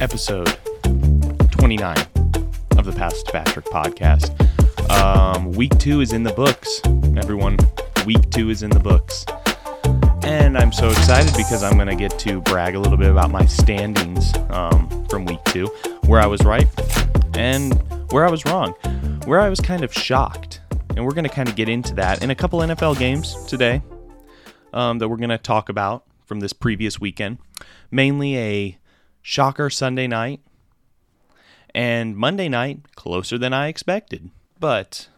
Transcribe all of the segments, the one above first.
episode 29 of the Past Patrick podcast. Um, week two is in the books. Everyone, week two is in the books. And I'm so excited because I'm going to get to brag a little bit about my standings um, from week two, where I was right and where I was wrong, where I was kind of shocked. And we're going to kind of get into that in a couple NFL games today um, that we're going to talk about from this previous weekend. Mainly a shocker Sunday night and Monday night closer than I expected. But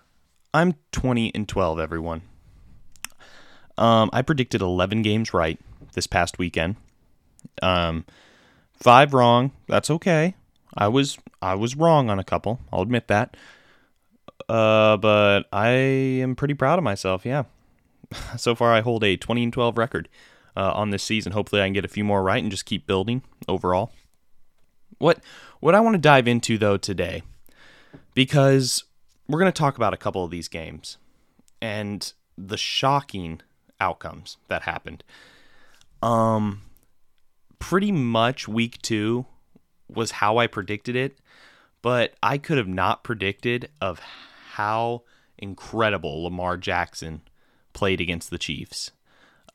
I'm 20 and 12, everyone. Um, I predicted 11 games right this past weekend. Um, five wrong. That's okay. I was I was wrong on a couple. I'll admit that. Uh, but I am pretty proud of myself. Yeah. so far, I hold a 20 and 12 record uh, on this season. Hopefully, I can get a few more right and just keep building overall. What what I want to dive into though today, because we're going to talk about a couple of these games and the shocking outcomes that happened. Um, pretty much week two was how I predicted it, but I could have not predicted of how incredible Lamar Jackson played against the Chiefs.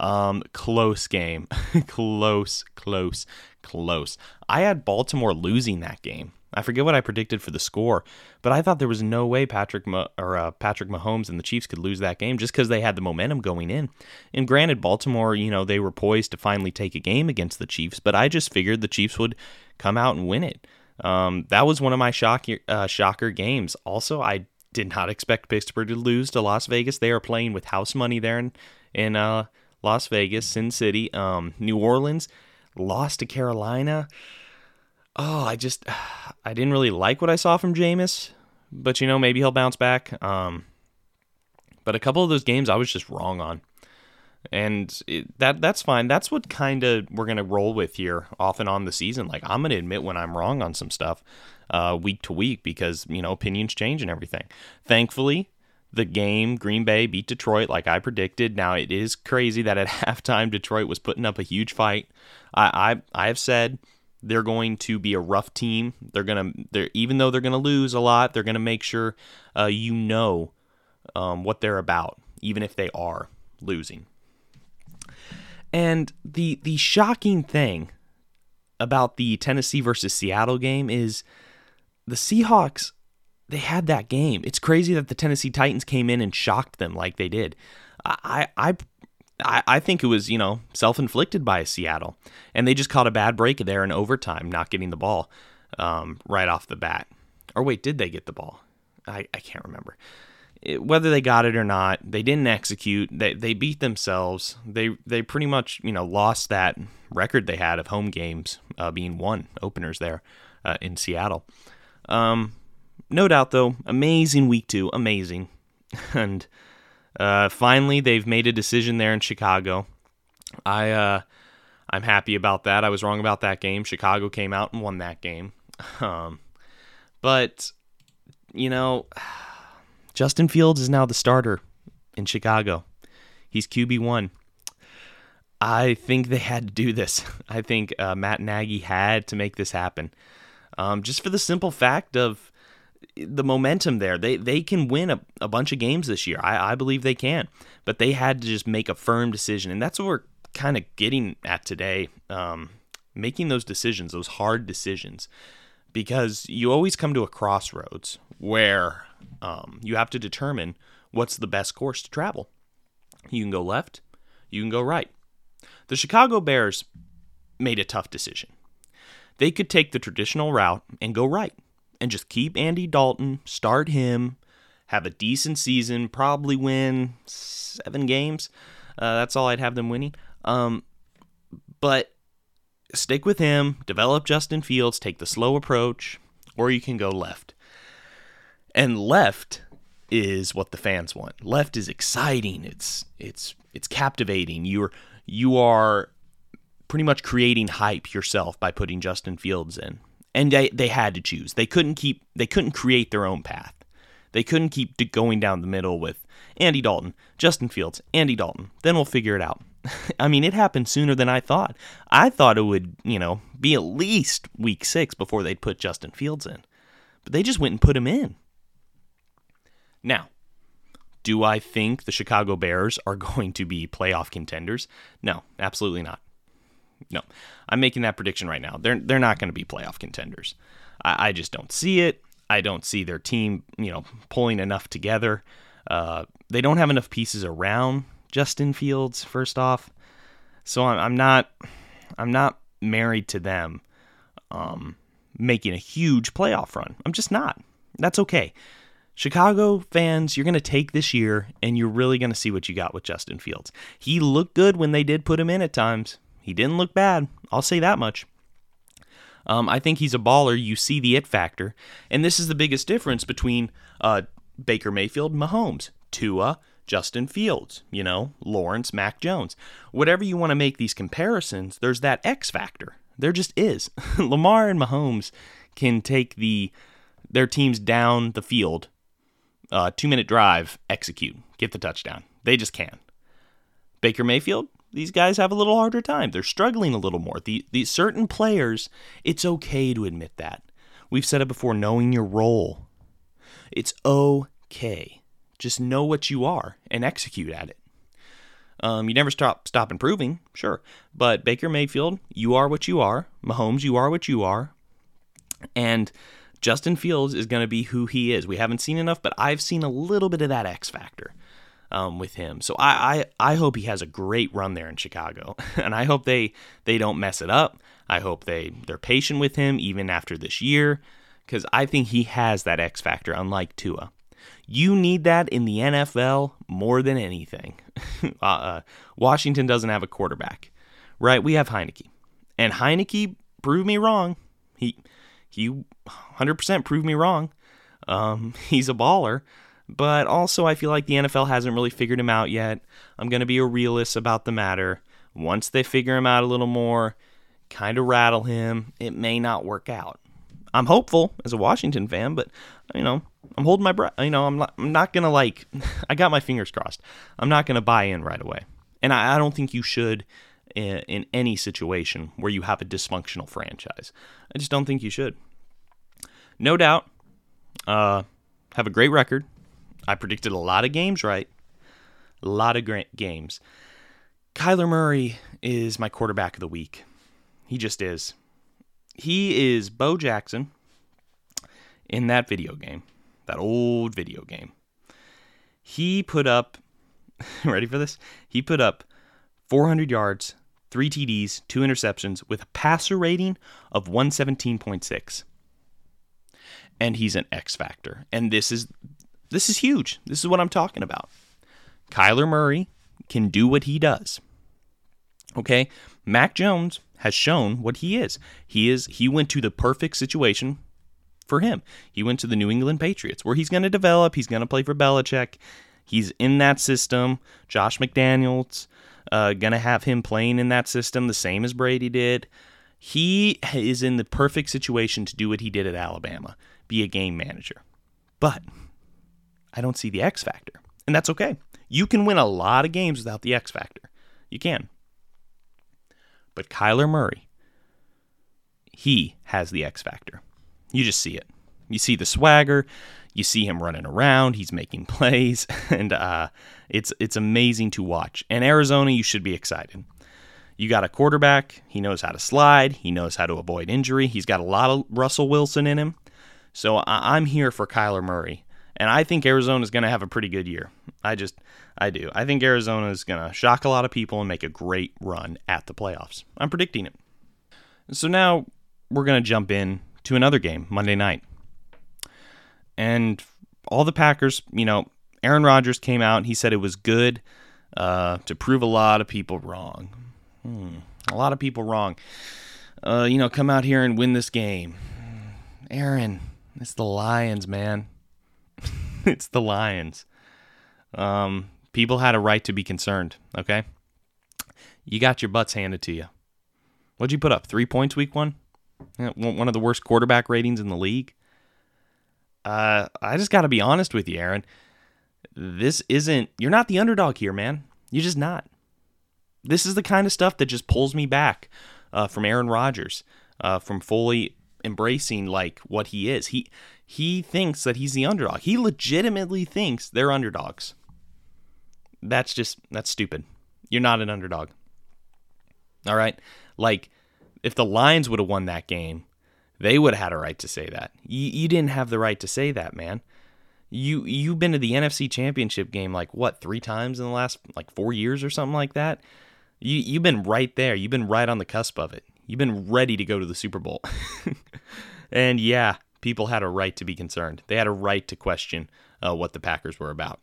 Um, close game. close, close, close. I had Baltimore losing that game. I forget what I predicted for the score, but I thought there was no way Patrick Ma- or uh, Patrick Mahomes and the Chiefs could lose that game just because they had the momentum going in. And granted, Baltimore, you know, they were poised to finally take a game against the Chiefs, but I just figured the Chiefs would come out and win it. Um, that was one of my shock, uh, shocker games. Also, I did not expect Pittsburgh to lose to Las Vegas. They are playing with house money there in, in uh, Las Vegas, Sin City, um, New Orleans, lost to Carolina. Oh, I just I didn't really like what I saw from Jameis, but you know maybe he'll bounce back. Um, but a couple of those games I was just wrong on, and it, that that's fine. That's what kind of we're gonna roll with here off and on the season. Like I'm gonna admit when I'm wrong on some stuff, uh, week to week because you know opinions change and everything. Thankfully, the game. Green Bay beat Detroit like I predicted. Now it is crazy that at halftime Detroit was putting up a huge fight. I I, I have said they're going to be a rough team. They're gonna they're even though they're gonna lose a lot, they're gonna make sure uh, you know um, what they're about, even if they are losing. And the the shocking thing about the Tennessee versus Seattle game is the Seahawks they had that game. It's crazy that the Tennessee Titans came in and shocked them like they did. I I I, think it was you know self inflicted by Seattle, and they just caught a bad break there in overtime, not getting the ball um, right off the bat. Or wait, did they get the ball? I, I can't remember. It, whether they got it or not, they didn't execute. They they beat themselves. They they pretty much you know lost that record they had of home games uh, being won openers there uh, in Seattle. Um, no doubt, though, amazing week two, amazing. and uh, finally, they've made a decision there in Chicago. I uh, I'm happy about that. I was wrong about that game. Chicago came out and won that game. Um, but you know, Justin Fields is now the starter in Chicago. He's QB one. I think they had to do this. I think uh, Matt Nagy had to make this happen, um, just for the simple fact of the momentum there. They they can win a, a bunch of games this year. I, I believe they can. But they had to just make a firm decision. And that's what we're kind of getting at today. Um, making those decisions, those hard decisions. Because you always come to a crossroads where um, you have to determine what's the best course to travel. You can go left, you can go right. The Chicago Bears made a tough decision. They could take the traditional route and go right and just keep Andy Dalton, start him, have a decent season, probably win seven games. Uh, that's all I'd have them winning. Um, but stick with him, develop Justin Fields, take the slow approach, or you can go left. And left is what the fans want. Left is exciting. It's it's it's captivating. You're you are pretty much creating hype yourself by putting Justin Fields in and they, they had to choose. They couldn't keep they couldn't create their own path. They couldn't keep going down the middle with Andy Dalton, Justin Fields, Andy Dalton. Then we'll figure it out. I mean, it happened sooner than I thought. I thought it would, you know, be at least week six before they'd put Justin Fields in. But they just went and put him in. Now, do I think the Chicago Bears are going to be playoff contenders? No, absolutely not. No, I'm making that prediction right now. They're they're not going to be playoff contenders. I, I, just don't see it. I don't see their team, you know, pulling enough together. Uh, they don't have enough pieces around Justin Fields. First off, so I'm, I'm not I'm not married to them um, making a huge playoff run. I'm just not. That's okay. Chicago fans, you're going to take this year and you're really going to see what you got with Justin Fields. He looked good when they did put him in at times. He didn't look bad. I'll say that much. Um, I think he's a baller. You see the it factor. And this is the biggest difference between uh, Baker Mayfield, Mahomes, Tua, Justin Fields, you know, Lawrence, Mac Jones. Whatever you want to make these comparisons, there's that X factor. There just is. Lamar and Mahomes can take the their teams down the field uh, two minute drive, execute, get the touchdown. They just can. Baker Mayfield, these guys have a little harder time. They're struggling a little more. The, these certain players, it's okay to admit that. We've said it before knowing your role. It's okay. Just know what you are and execute at it. Um, you never stop stop improving, sure, but Baker Mayfield, you are what you are. Mahomes, you are what you are, and Justin Fields is going to be who he is. We haven't seen enough, but I've seen a little bit of that X factor um, with him. So I, I I hope he has a great run there in Chicago, and I hope they they don't mess it up. I hope they they're patient with him even after this year, because I think he has that X factor, unlike Tua. You need that in the NFL more than anything. uh, uh, Washington doesn't have a quarterback, right? We have Heinicke, and Heinicke proved me wrong. He he 100% proved me wrong. Um, he's a baller, but also I feel like the NFL hasn't really figured him out yet. I'm going to be a realist about the matter. Once they figure him out a little more, kind of rattle him, it may not work out. I'm hopeful as a Washington fan, but you know, I'm holding my breath. You know, I'm not, I'm not gonna like. I got my fingers crossed. I'm not gonna buy in right away, and I, I don't think you should in, in any situation where you have a dysfunctional franchise. I just don't think you should. No doubt, uh, have a great record. I predicted a lot of games right. A lot of great games. Kyler Murray is my quarterback of the week. He just is. He is Bo Jackson in that video game, that old video game. He put up, ready for this? He put up 400 yards, three TDs, two interceptions with a passer rating of 117.6. And he's an X factor. And this is this is huge. This is what I'm talking about. Kyler Murray can do what he does. Okay? Mac Jones has shown what he is. He is he went to the perfect situation for him. He went to the New England Patriots where he's going to develop, he's going to play for Belichick. He's in that system. Josh McDaniels uh, going to have him playing in that system the same as Brady did. He is in the perfect situation to do what he did at Alabama be a game manager. But I don't see the X factor. And that's okay. You can win a lot of games without the X factor. You can. But Kyler Murray, he has the X factor. You just see it. You see the swagger. You see him running around. He's making plays, and uh, it's it's amazing to watch. And Arizona, you should be excited. You got a quarterback. He knows how to slide. He knows how to avoid injury. He's got a lot of Russell Wilson in him. So I'm here for Kyler Murray, and I think Arizona is going to have a pretty good year. I just I do. I think Arizona is going to shock a lot of people and make a great run at the playoffs. I'm predicting it. So now we're going to jump in to another game Monday night. And all the Packers, you know, Aaron Rodgers came out and he said it was good uh, to prove a lot of people wrong. Hmm, a lot of people wrong. Uh, you know, come out here and win this game. Aaron, it's the Lions, man. it's the Lions. Um, people had a right to be concerned, okay? You got your butts handed to you. What'd you put up? Three points week one? One of the worst quarterback ratings in the league? Uh, I just got to be honest with you, Aaron. this isn't, you're not the underdog here, man. You're just not. This is the kind of stuff that just pulls me back uh, from Aaron Rodgers, uh, from fully embracing like what he is. He he thinks that he's the underdog. He legitimately thinks they're underdogs. That's just that's stupid. You're not an underdog. All right? Like if the Lions would have won that game, they would have had a right to say that. You, you didn't have the right to say that, man. You you've been to the NFC Championship game like what, 3 times in the last like 4 years or something like that? You you've been right there. You've been right on the cusp of it. You've been ready to go to the Super Bowl. and yeah, people had a right to be concerned. They had a right to question uh, what the Packers were about.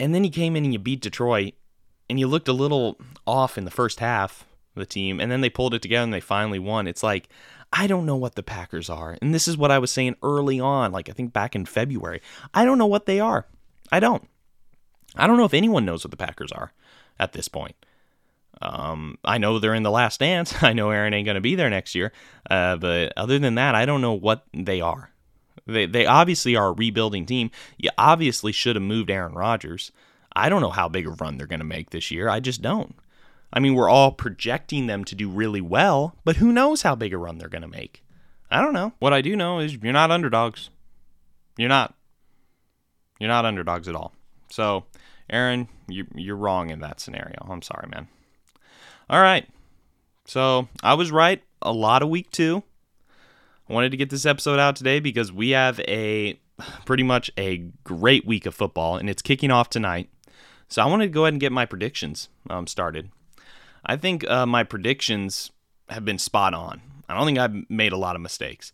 And then you came in and you beat Detroit, and you looked a little off in the first half the team, and then they pulled it together and they finally won. It's like, I don't know what the Packers are. And this is what I was saying early on, like I think back in February. I don't know what they are. I don't. I don't know if anyone knows what the Packers are at this point. Um, I know they're in the last dance. I know Aaron ain't going to be there next year. Uh, but other than that, I don't know what they are. They, they obviously are a rebuilding team. You obviously should have moved Aaron Rodgers. I don't know how big a run they're going to make this year. I just don't. I mean, we're all projecting them to do really well, but who knows how big a run they're going to make? I don't know. What I do know is you're not underdogs. You're not. You're not underdogs at all. So, Aaron, you, you're wrong in that scenario. I'm sorry, man. All right. So I was right a lot of week two. I wanted to get this episode out today because we have a pretty much a great week of football and it's kicking off tonight. So I wanted to go ahead and get my predictions um, started. I think uh, my predictions have been spot on. I don't think I've made a lot of mistakes.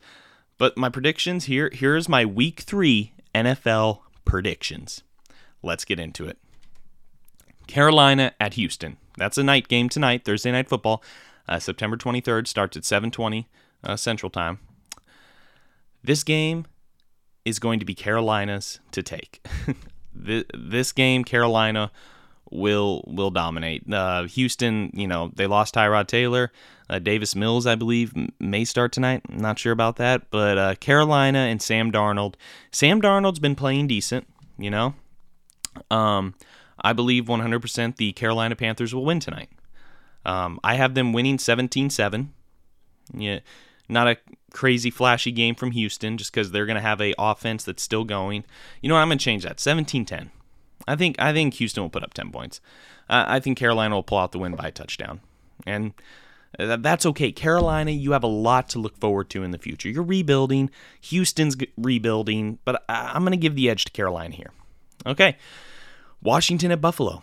But my predictions here here's my week 3 NFL predictions. Let's get into it. Carolina at Houston. That's a night game tonight, Thursday night football. Uh, September 23rd starts at 7:20 uh, Central Time. This game is going to be Carolina's to take. this game, Carolina will will dominate. Uh, Houston, you know, they lost Tyrod Taylor. Uh, Davis Mills, I believe, may start tonight. I'm not sure about that, but uh, Carolina and Sam Darnold. Sam Darnold's been playing decent, you know. Um, I believe 100% the Carolina Panthers will win tonight. Um, I have them winning 17 7. Yeah, not a crazy flashy game from Houston just because they're going to have a offense that's still going. You know what? I'm going to change that 17 10. I think I think Houston will put up 10 points. Uh, I think Carolina will pull out the win by a touchdown. And that's okay. Carolina, you have a lot to look forward to in the future. You're rebuilding. Houston's rebuilding, but I'm going to give the edge to Carolina here. Okay. Washington at Buffalo.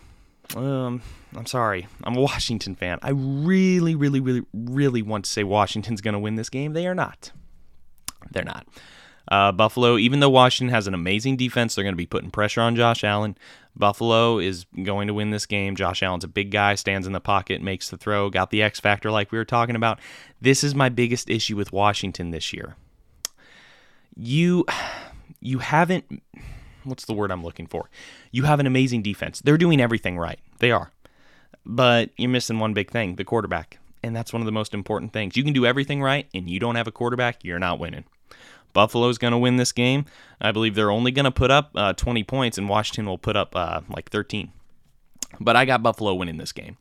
Um, I'm sorry. I'm a Washington fan. I really, really, really, really want to say Washington's going to win this game. They are not. They're not. Uh, Buffalo, even though Washington has an amazing defense, they're going to be putting pressure on Josh Allen. Buffalo is going to win this game. Josh Allen's a big guy, stands in the pocket, makes the throw, got the X factor like we were talking about. This is my biggest issue with Washington this year. You you haven't what's the word I'm looking for? You have an amazing defense. They're doing everything right. They are. But you're missing one big thing, the quarterback. And that's one of the most important things. You can do everything right and you don't have a quarterback, you're not winning. Buffalo's going to win this game. I believe they're only going to put up uh, 20 points, and Washington will put up uh, like 13. But I got Buffalo winning this game.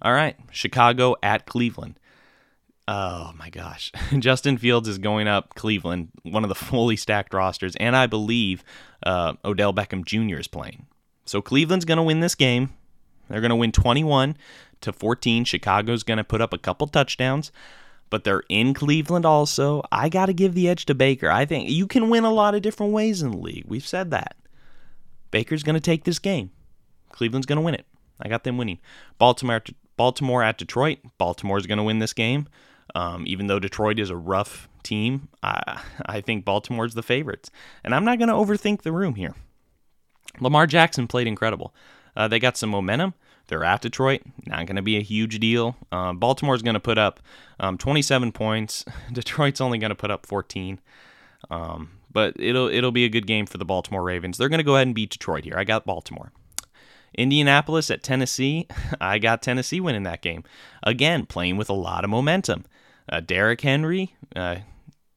All right, Chicago at Cleveland. Oh my gosh. Justin Fields is going up Cleveland, one of the fully stacked rosters, and I believe uh, Odell Beckham Jr. is playing. So Cleveland's going to win this game. They're going to win 21 to 14. Chicago's going to put up a couple touchdowns, but they're in Cleveland also. I got to give the edge to Baker. I think you can win a lot of different ways in the league. We've said that. Baker's going to take this game. Cleveland's going to win it. I got them winning. Baltimore Baltimore at Detroit. Baltimore's going to win this game. Um, even though Detroit is a rough team, I, I think Baltimore's the favorites. And I'm not going to overthink the room here. Lamar Jackson played incredible. Uh, they got some momentum. They're at Detroit. Not going to be a huge deal. Uh, Baltimore's going to put up um, 27 points. Detroit's only going to put up 14. Um, but it'll it'll be a good game for the Baltimore Ravens. They're going to go ahead and beat Detroit here. I got Baltimore. Indianapolis at Tennessee. I got Tennessee winning that game. Again, playing with a lot of momentum. Uh, Derrick Henry, uh,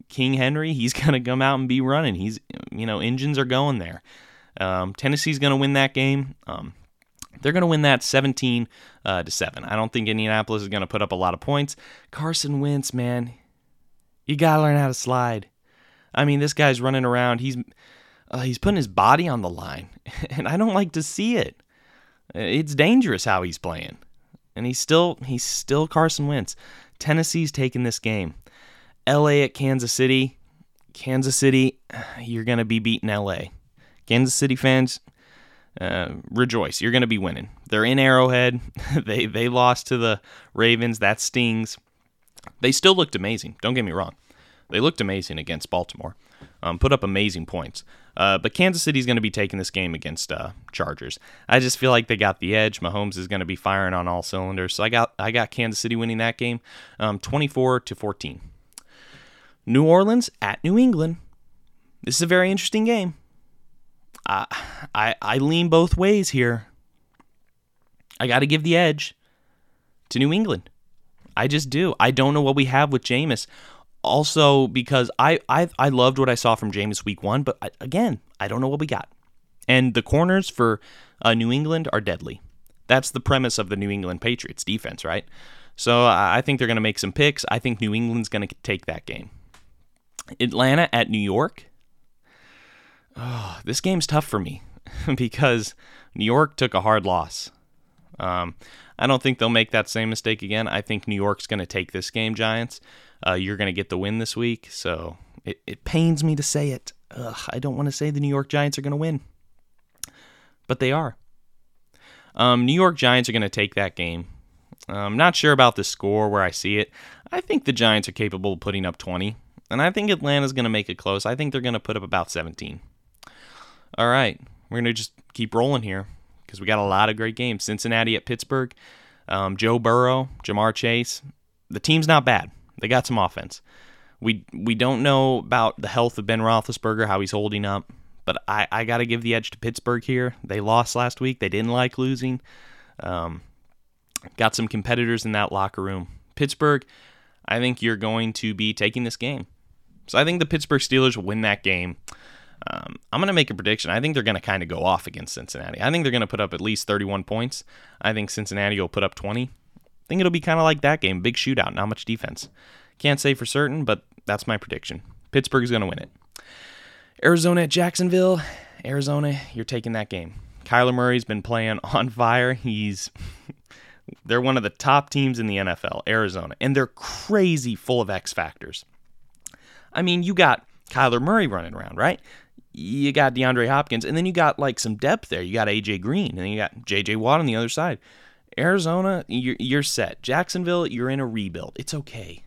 King Henry, he's going to come out and be running. He's, you know, engines are going there. Um, Tennessee's going to win that game. Um, they're going to win that 17 uh, to 7. I don't think Indianapolis is going to put up a lot of points. Carson Wentz, man, you got to learn how to slide. I mean, this guy's running around. He's uh, he's putting his body on the line, and I don't like to see it. It's dangerous how he's playing, and he's still he's still Carson Wentz. Tennessee's taking this game. L.A. at Kansas City. Kansas City, you're going to be beating L.A. Kansas City fans, uh, rejoice. You're going to be winning. They're in Arrowhead. they they lost to the Ravens. That stings. They still looked amazing. Don't get me wrong. They looked amazing against Baltimore. Um, put up amazing points. Uh, but Kansas City's going to be taking this game against uh, Chargers. I just feel like they got the edge. Mahomes is going to be firing on all cylinders. So I got I got Kansas City winning that game, um, 24 to 14. New Orleans at New England. This is a very interesting game. I I, I lean both ways here. I got to give the edge to New England. I just do. I don't know what we have with Jameis. Also, because I I, I loved what I saw from Jameis week one, but I, again, I don't know what we got. And the corners for uh, New England are deadly. That's the premise of the New England Patriots defense, right? So I think they're going to make some picks. I think New England's going to take that game. Atlanta at New York. Oh, this game's tough for me because New York took a hard loss. Um, I don't think they'll make that same mistake again. I think New York's going to take this game, Giants. Uh, you're going to get the win this week, so it, it pains me to say it. Ugh, I don't want to say the New York Giants are going to win, but they are. Um, New York Giants are going to take that game. I'm not sure about the score where I see it. I think the Giants are capable of putting up 20, and I think Atlanta's going to make it close. I think they're going to put up about 17. All right, we're going to just keep rolling here because we got a lot of great games. Cincinnati at Pittsburgh, um, Joe Burrow, Ja'Marr Chase. The team's not bad. They got some offense. We we don't know about the health of Ben Roethlisberger, how he's holding up, but I, I got to give the edge to Pittsburgh here. They lost last week. They didn't like losing. Um, got some competitors in that locker room. Pittsburgh, I think you're going to be taking this game. So I think the Pittsburgh Steelers will win that game. Um, I'm going to make a prediction. I think they're going to kind of go off against Cincinnati. I think they're going to put up at least 31 points. I think Cincinnati will put up 20. Think it'll be kind of like that game, big shootout, not much defense. Can't say for certain, but that's my prediction. Pittsburgh's going to win it. Arizona at Jacksonville. Arizona, you're taking that game. Kyler Murray's been playing on fire. He's they're one of the top teams in the NFL, Arizona, and they're crazy full of X factors. I mean, you got Kyler Murray running around, right? You got DeAndre Hopkins, and then you got like some depth there. You got AJ Green, and then you got JJ Watt on the other side. Arizona, you're, you're set. Jacksonville, you're in a rebuild. It's okay.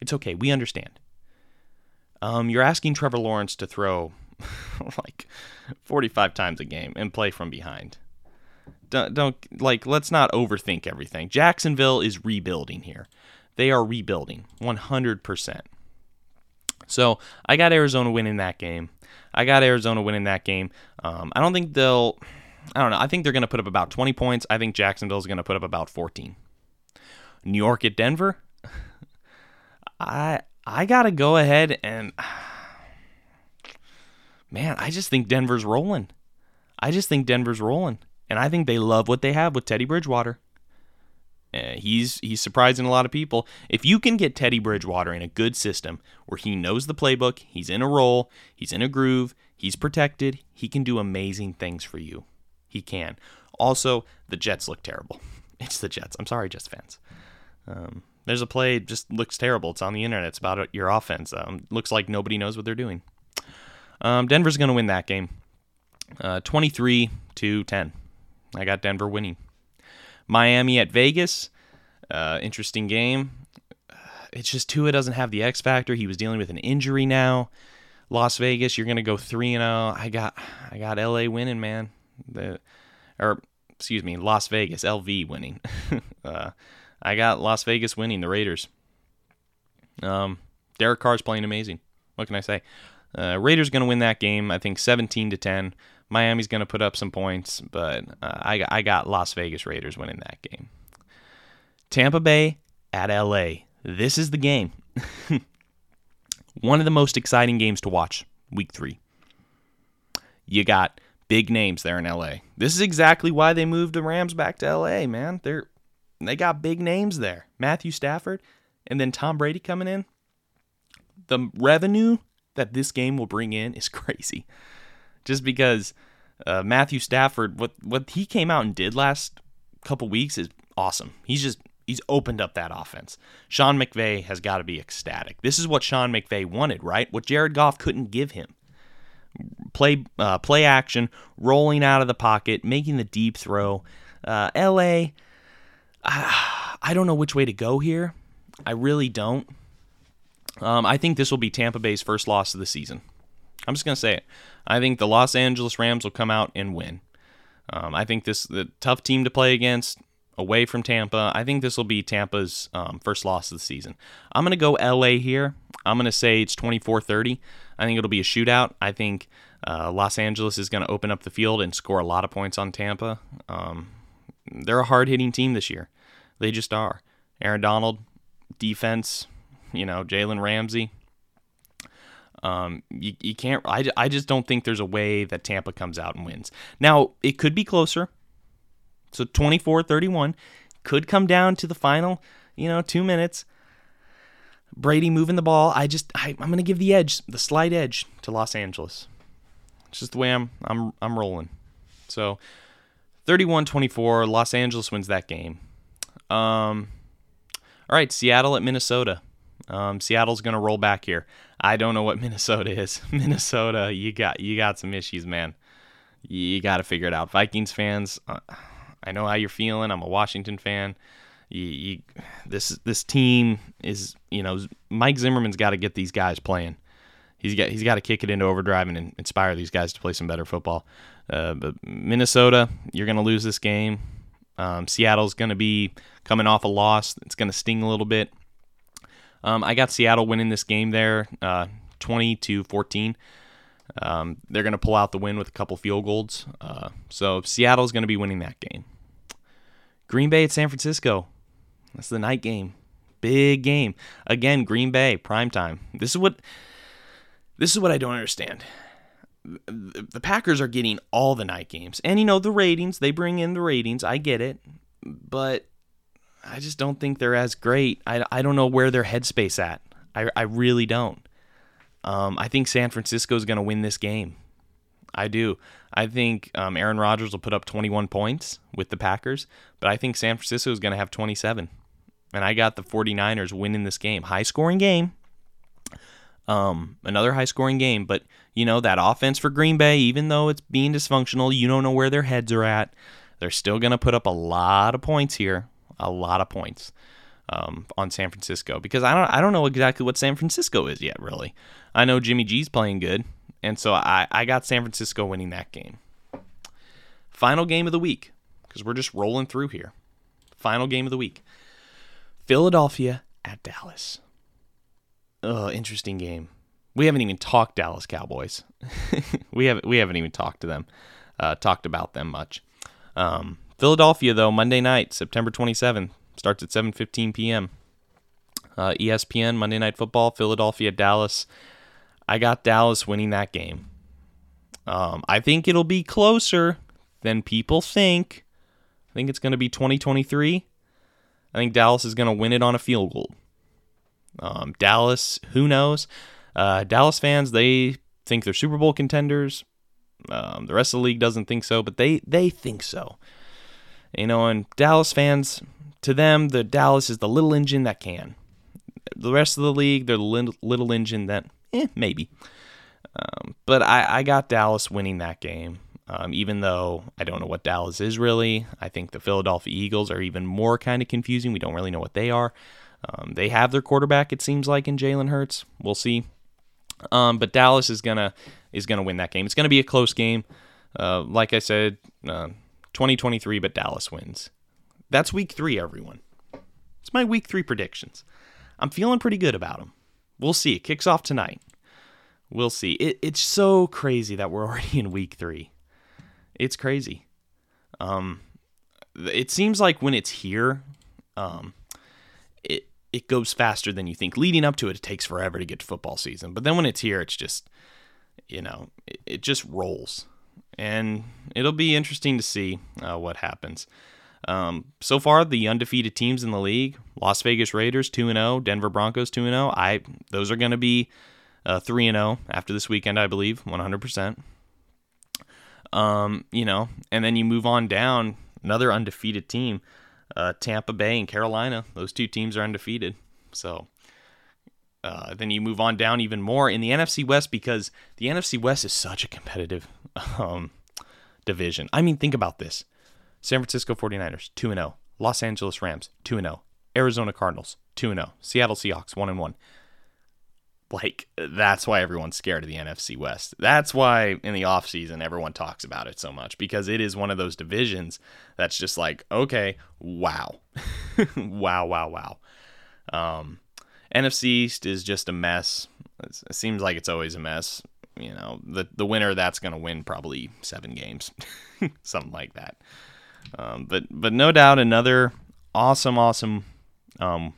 It's okay. We understand. Um, you're asking Trevor Lawrence to throw like 45 times a game and play from behind. Don't, don't like let's not overthink everything. Jacksonville is rebuilding here. They are rebuilding 100%. So I got Arizona winning that game. I got Arizona winning that game. Um, I don't think they'll. I don't know. I think they're going to put up about 20 points. I think Jacksonville's going to put up about 14. New York at Denver. I I got to go ahead and man, I just think Denver's rolling. I just think Denver's rolling, and I think they love what they have with Teddy Bridgewater. Uh, he's he's surprising a lot of people. If you can get Teddy Bridgewater in a good system where he knows the playbook, he's in a role, he's in a groove, he's protected, he can do amazing things for you. He can. Also, the Jets look terrible. It's the Jets. I'm sorry, Jets fans. Um, there's a play just looks terrible. It's on the internet. It's about your offense. Um, looks like nobody knows what they're doing. Um, Denver's going to win that game, uh, 23 to 10. I got Denver winning. Miami at Vegas. Uh, interesting game. It's just Tua doesn't have the X factor. He was dealing with an injury now. Las Vegas, you're gonna go three and zero. I got I got LA winning, man. The or excuse me, Las Vegas LV winning. uh, I got Las Vegas winning the Raiders. Um, Derek Carr's playing amazing. What can I say? Uh, Raiders gonna win that game. I think 17 to 10. Miami's going to put up some points, but uh, I, I got Las Vegas Raiders winning that game. Tampa Bay at LA. This is the game. One of the most exciting games to watch, week three. You got big names there in LA. This is exactly why they moved the Rams back to LA, man. They're they got big names there. Matthew Stafford and then Tom Brady coming in. The revenue that this game will bring in is crazy. Just because uh, Matthew Stafford, what what he came out and did last couple weeks is awesome. He's just he's opened up that offense. Sean McVay has got to be ecstatic. This is what Sean McVay wanted, right? What Jared Goff couldn't give him. Play uh, play action, rolling out of the pocket, making the deep throw. Uh, LA, I don't know which way to go here. I really don't. Um, I think this will be Tampa Bay's first loss of the season. I'm just gonna say it. I think the Los Angeles Rams will come out and win. Um, I think this the tough team to play against away from Tampa. I think this will be Tampa's um, first loss of the season. I'm gonna go LA here. I'm gonna say it's 24-30. I think it'll be a shootout. I think uh, Los Angeles is gonna open up the field and score a lot of points on Tampa. Um, they're a hard hitting team this year. They just are. Aaron Donald, defense, you know, Jalen Ramsey. Um, you, you can't, I, I just don't think there's a way that Tampa comes out and wins. Now, it could be closer. So 24 31 could come down to the final, you know, two minutes. Brady moving the ball. I just, I, I'm going to give the edge, the slight edge to Los Angeles. It's just the way I'm, I'm, I'm rolling. So 31 24, Los Angeles wins that game. Um, all right, Seattle at Minnesota. Um, Seattle's gonna roll back here. I don't know what Minnesota is. Minnesota, you got you got some issues, man. You got to figure it out. Vikings fans, uh, I know how you're feeling. I'm a Washington fan. You, you, this this team is you know Mike Zimmerman's got to get these guys playing. He's got he's got to kick it into overdrive and inspire these guys to play some better football. Uh, but Minnesota, you're going to lose this game. Um, Seattle's going to be coming off a loss. It's going to sting a little bit. Um, I got Seattle winning this game there, uh, 20 to 14. Um, they're going to pull out the win with a couple field goals. Uh, so Seattle's going to be winning that game. Green Bay at San Francisco. That's the night game. Big game. Again, Green Bay, prime time. This is what this is what I don't understand. The Packers are getting all the night games. And you know, the ratings, they bring in the ratings. I get it. But I just don't think they're as great. I, I don't know where their headspace at. I, I really don't. Um, I think San Francisco is going to win this game. I do. I think um, Aaron Rodgers will put up 21 points with the Packers, but I think San Francisco is going to have 27. And I got the 49ers winning this game. High scoring game. Um, another high scoring game, but you know, that offense for Green Bay, even though it's being dysfunctional, you don't know where their heads are at. They're still going to put up a lot of points here a lot of points um, on San Francisco because I don't I don't know exactly what San Francisco is yet. Really, I know Jimmy G's playing good, and so I I got San Francisco winning that game. Final game of the week because we're just rolling through here. Final game of the week. Philadelphia at Dallas. Oh, interesting game. We haven't even talked Dallas Cowboys. we haven't we haven't even talked to them, uh, talked about them much. Um, Philadelphia, though, Monday night, September 27th, starts at 7:15 p.m. Uh, ESPN Monday Night Football, Philadelphia, Dallas. I got Dallas winning that game. Um, I think it'll be closer than people think. I think it's going to be 2023. I think Dallas is going to win it on a field goal. Um, Dallas, who knows? Uh, Dallas fans, they think they're Super Bowl contenders. Um, the rest of the league doesn't think so, but they they think so. You know, and Dallas fans, to them, the Dallas is the little engine that can. The rest of the league, they're the little engine that, eh, maybe. Um, but I, I got Dallas winning that game. Um, even though I don't know what Dallas is really, I think the Philadelphia Eagles are even more kind of confusing. We don't really know what they are. Um, they have their quarterback, it seems like, in Jalen Hurts. We'll see. Um, but Dallas is gonna is gonna win that game. It's gonna be a close game. Uh, like I said, uh, 2023, but Dallas wins. That's week three, everyone. It's my week three predictions. I'm feeling pretty good about them. We'll see. It kicks off tonight. We'll see. It, it's so crazy that we're already in week three. It's crazy. Um, it seems like when it's here, um, it goes faster than you think. Leading up to it, it takes forever to get to football season. But then when it's here, it's just, you know, it, it just rolls and it'll be interesting to see uh, what happens. Um, so far, the undefeated teams in the league: Las Vegas Raiders two and zero, oh, Denver Broncos two and zero. Oh. I those are going to be uh, three and zero after this weekend, I believe, one hundred percent. Um, you know, and then you move on down another undefeated team, uh, Tampa Bay and Carolina. Those two teams are undefeated. So uh, then you move on down even more in the NFC West because the NFC West is such a competitive um, division. I mean, think about this San Francisco 49ers, 2 0. Los Angeles Rams, 2 0. Arizona Cardinals, 2 0. Seattle Seahawks, 1 1. Like, that's why everyone's scared of the NFC West. That's why in the offseason everyone talks about it so much because it is one of those divisions that's just like, okay, wow. wow, wow, wow. Um, NFC East is just a mess. It's, it seems like it's always a mess. You know, the the winner that's going to win probably seven games, something like that. Um, but but no doubt another awesome, awesome um,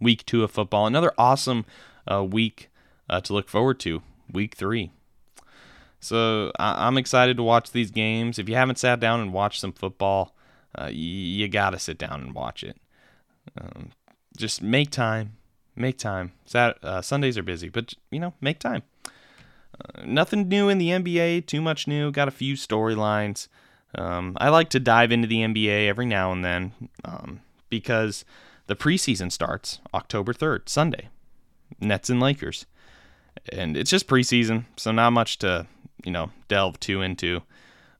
week two of football. Another awesome uh, week uh, to look forward to. Week three. So I- am excited to watch these games. If you haven't sat down and watched some football, uh, y- you got to sit down and watch it. Um, just make time Make time. Sat- uh, Sundays are busy, but you know, make time. Uh, nothing new in the NBA. Too much new. Got a few storylines. Um, I like to dive into the NBA every now and then um, because the preseason starts October 3rd, Sunday. Nets and Lakers. And it's just preseason, so not much to, you know, delve too into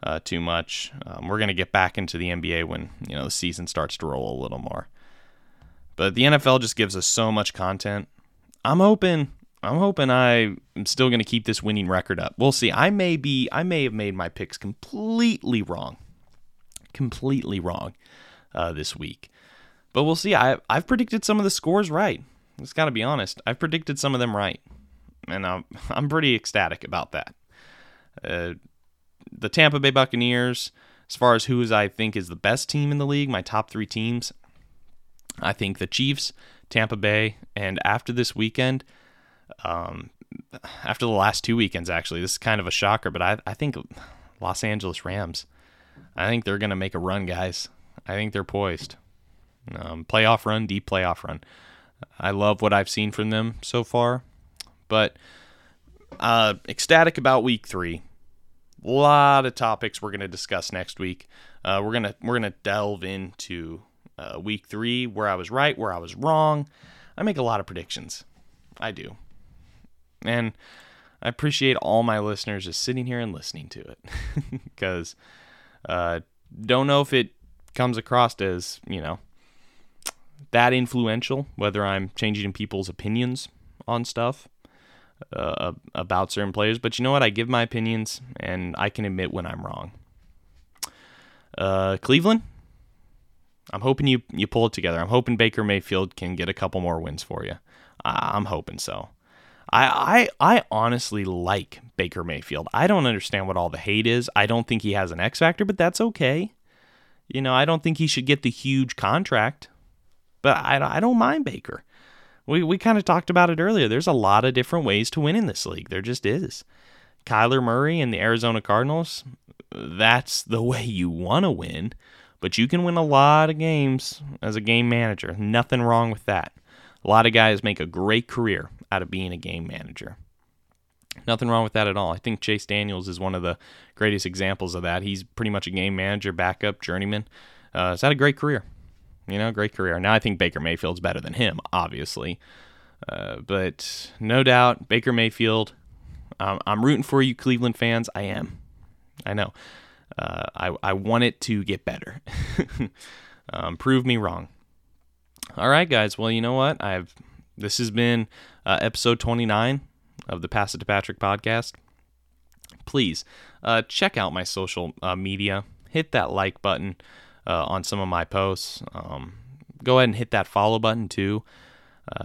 uh, too much. Um, we're going to get back into the NBA when, you know, the season starts to roll a little more. But the NFL just gives us so much content. I'm hoping I'm hoping I am still going to keep this winning record up. We'll see. I may be I may have made my picks completely wrong. Completely wrong uh, this week. But we'll see. I I've predicted some of the scores right. Just got to be honest. I've predicted some of them right. And I'm I'm pretty ecstatic about that. Uh, the Tampa Bay Buccaneers, as far as who is I think is the best team in the league, my top 3 teams, I think the Chiefs, Tampa Bay, and after this weekend, um, after the last two weekends, actually, this is kind of a shocker, but I, I think Los Angeles Rams, I think they're going to make a run, guys. I think they're poised. Um, playoff run, deep playoff run. I love what I've seen from them so far, but uh, ecstatic about week three. A lot of topics we're going to discuss next week. Uh, we're gonna we're gonna delve into uh, week three, where I was right, where I was wrong. I make a lot of predictions. I do. And I appreciate all my listeners just sitting here and listening to it because uh, don't know if it comes across as, you know, that influential, whether I'm changing people's opinions on stuff uh, about certain players. But you know what? I give my opinions and I can admit when I'm wrong. Uh, Cleveland, I'm hoping you you pull it together. I'm hoping Baker Mayfield can get a couple more wins for you. I'm hoping so. I, I I honestly like Baker Mayfield. I don't understand what all the hate is. I don't think he has an X factor, but that's okay. You know, I don't think he should get the huge contract, but I, I don't mind Baker. We we kind of talked about it earlier. There's a lot of different ways to win in this league. There just is. Kyler Murray and the Arizona Cardinals, that's the way you want to win. But you can win a lot of games as a game manager. Nothing wrong with that. A lot of guys make a great career out of being a game manager. Nothing wrong with that at all. I think Chase Daniels is one of the greatest examples of that. He's pretty much a game manager, backup, journeyman. Uh, he's had a great career. You know, great career. Now I think Baker Mayfield's better than him, obviously. Uh, but no doubt, Baker Mayfield. Um, I'm rooting for you, Cleveland fans. I am. I know. Uh, I, I want it to get better. um, prove me wrong. All right, guys. Well, you know what? I've this has been uh, episode 29 of the Pass It to Patrick podcast. Please uh, check out my social uh, media. Hit that like button uh, on some of my posts. Um, go ahead and hit that follow button too.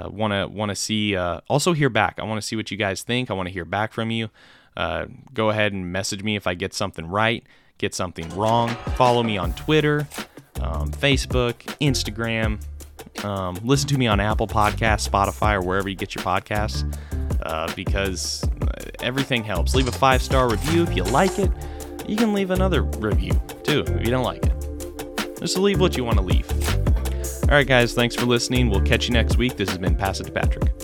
Want to want to see uh, also hear back. I want to see what you guys think. I want to hear back from you. Uh, go ahead and message me if I get something right get something wrong, follow me on Twitter, um, Facebook, Instagram. Um, listen to me on Apple Podcasts, Spotify, or wherever you get your podcasts uh, because everything helps. Leave a five star review if you like it. you can leave another review too if you don't like it. Just leave what you want to leave. All right, guys, thanks for listening. We'll catch you next week. This has been Pass It to Patrick.